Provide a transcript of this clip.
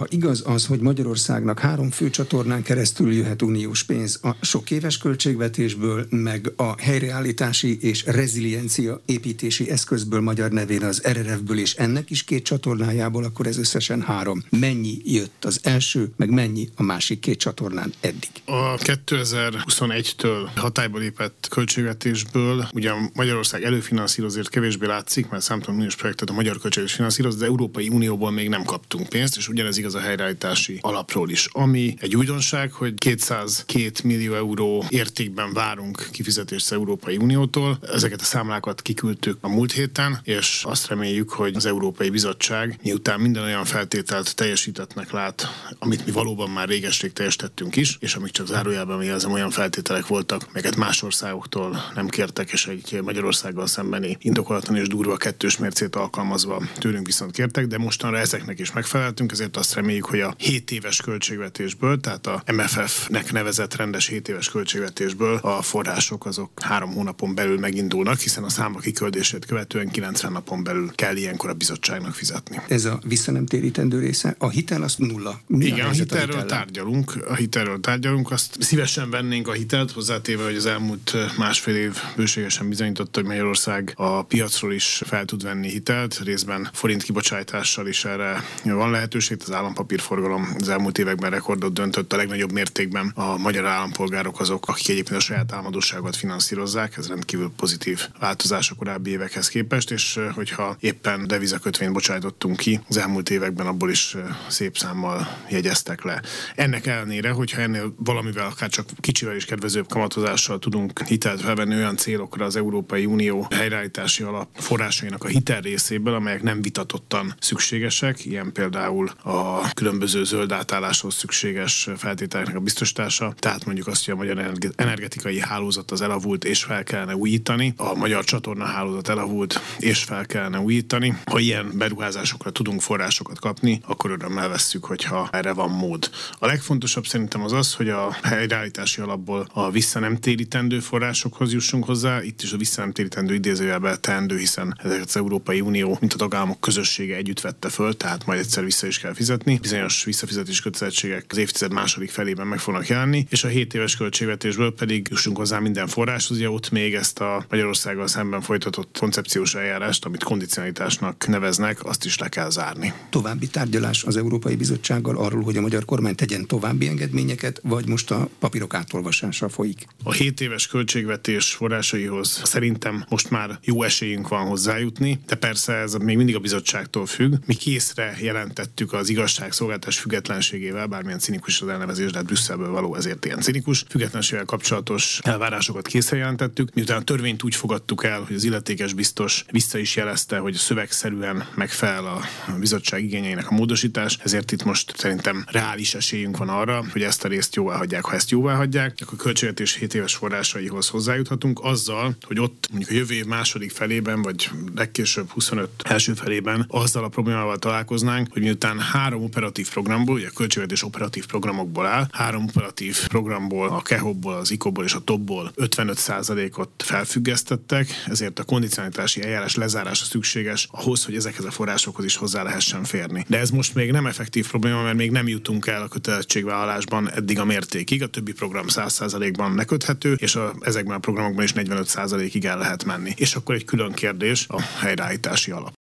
Ha igaz az, hogy Magyarországnak három fő csatornán keresztül jöhet uniós pénz a sok éves költségvetésből, meg a helyreállítási és reziliencia építési eszközből magyar nevén az RRF-ből és ennek is két csatornájából, akkor ez összesen három. Mennyi jött az első, meg mennyi a másik két csatornán eddig? A 2021-től hatályba lépett költségvetésből ugyan Magyarország előfinanszírozért kevésbé látszik, mert számtalan uniós projektet a magyar költségvetés finanszíroz, de Európai Unióból még nem kaptunk pénzt, és ugyanez igaz a helyreállítási alapról is. Ami egy újdonság, hogy 202 millió euró értékben várunk kifizetést az Európai Uniótól. Ezeket a számlákat kiküldtük a múlt héten, és azt reméljük, hogy az Európai Bizottság miután minden olyan feltételt teljesítettnek lát, amit mi valóban már réges-rég teljesítettünk is, és amik csak zárójában jelzem olyan feltételek voltak, melyeket más országoktól nem kértek, és egy Magyarországgal szembeni indokolatlan és durva kettős mércét alkalmazva tőlünk viszont kértek, de mostanra ezeknek is megfeleltünk, ezért azt reméljük, hogy a 7 éves költségvetésből, tehát a MFF-nek nevezett rendes 7 éves költségvetésből a források azok három hónapon belül megindulnak, hiszen a számok kiküldését követően 90 napon belül kell ilyenkor a bizottságnak fizetni. Ez a visszanemtérítendő része. A hitel az nulla. Mi Igen, a, a hitelről a tárgyalunk. A hitelről tárgyalunk. Azt szívesen vennénk a hitelt, hozzátéve, hogy az elmúlt másfél év bőségesen bizonyította, hogy Magyarország a piacról is fel tud venni hitelt, részben forint kibocsátással is erre van lehetőség, az állampapírforgalom az elmúlt években rekordot döntött a legnagyobb mértékben. A magyar állampolgárok azok, akik egyébként a saját álmodosságot finanszírozzák, ez rendkívül pozitív változás a korábbi évekhez képest, és hogyha éppen devizakötvényt bocsájtottunk ki, az elmúlt években abból is szép számmal jegyeztek le. Ennek ellenére, hogyha ennél valamivel akár csak kicsivel is kedvezőbb kamatozással tudunk hitelt felvenni olyan célokra az Európai Unió helyreállítási alap forrásainak a hitel részéből, amelyek nem vitatottan szükségesek, ilyen például a különböző zöld átálláshoz szükséges feltételeknek a biztosítása, tehát mondjuk azt, hogy a magyar energetikai hálózat az elavult és fel kellene újítani, a magyar csatorna hálózat elavult és fel kellene újítani. Ha ilyen beruházásokra tudunk forrásokat kapni, akkor örömmel vesszük, hogyha erre van mód. A legfontosabb szerintem az az, hogy a helyreállítási alapból a vissza nem forrásokhoz jussunk hozzá. Itt is a vissza nem térítendő idézőjelbe teendő, hiszen ezeket az Európai Unió, mint a tagállamok közössége együtt vette föl, tehát majd egyszer vissza is kell fizetni. Bizonyos visszafizetés kötelezettségek az évtized második felében meg fognak jelenni, és a 7 éves költségvetésből pedig jussunk hozzá minden forráshoz. Ugye ott még ezt a Magyarországgal szemben folytatott koncepciós eljárást, amit kondicionalitásnak neveznek, azt is le kell zárni. További tárgyalás az Európai Bizottsággal arról, hogy a magyar kormány tegyen további engedményeket, vagy most a papírok átolvasása folyik? A 7 éves költségvetés forrásaihoz szerintem most már jó esélyünk van hozzájutni, de persze ez még mindig a bizottságtól függ. Mi készre jelentettük az igazságszolgáltás függetlenségével, bármilyen cinikus az elnevezés, de hát Brüsszelből való ezért ilyen cinikus. Függetlenségével kapcsolatos elvárásokat készre jelentettük. Miután a törvényt úgy fogadtuk el, hogy az illetékes biztos vissza is jelezte, hogy szövegszerűen megfelel a bizottság igényeinek a módosítás, ezért itt most szerintem reális esélyünk van arra, hogy ezt a részt jóvá hagyják. Ha ezt jóvá hagyják, akkor a költségvetés 7 éves forrásaihoz hozzájuthatunk azzal, hogy ott mondjuk a jövő év második felében, vagy legkésőbb 25 első felében azzal a problémával találkoznánk, hogy miután három operatív programból, ugye a költségvetés operatív programokból áll, három operatív programból, a KEHOB-ból, az ICO-ból és a TOP-ból 55%-ot felfüggesztettek, ezért a kondicionalitási eljárás lezárása szükséges ahhoz, hogy ezekhez a forrásokhoz is hozzá lehessen férni. De ez most még nem effektív probléma, mert még nem jutunk el a kötelezettségvállalásban eddig a mértékig. A többi program 100%-ban leköthető, és a, ezekben a programokban is 45%-ig el lehet menni. És akkor egy külön kérdés a helyreállítási alap.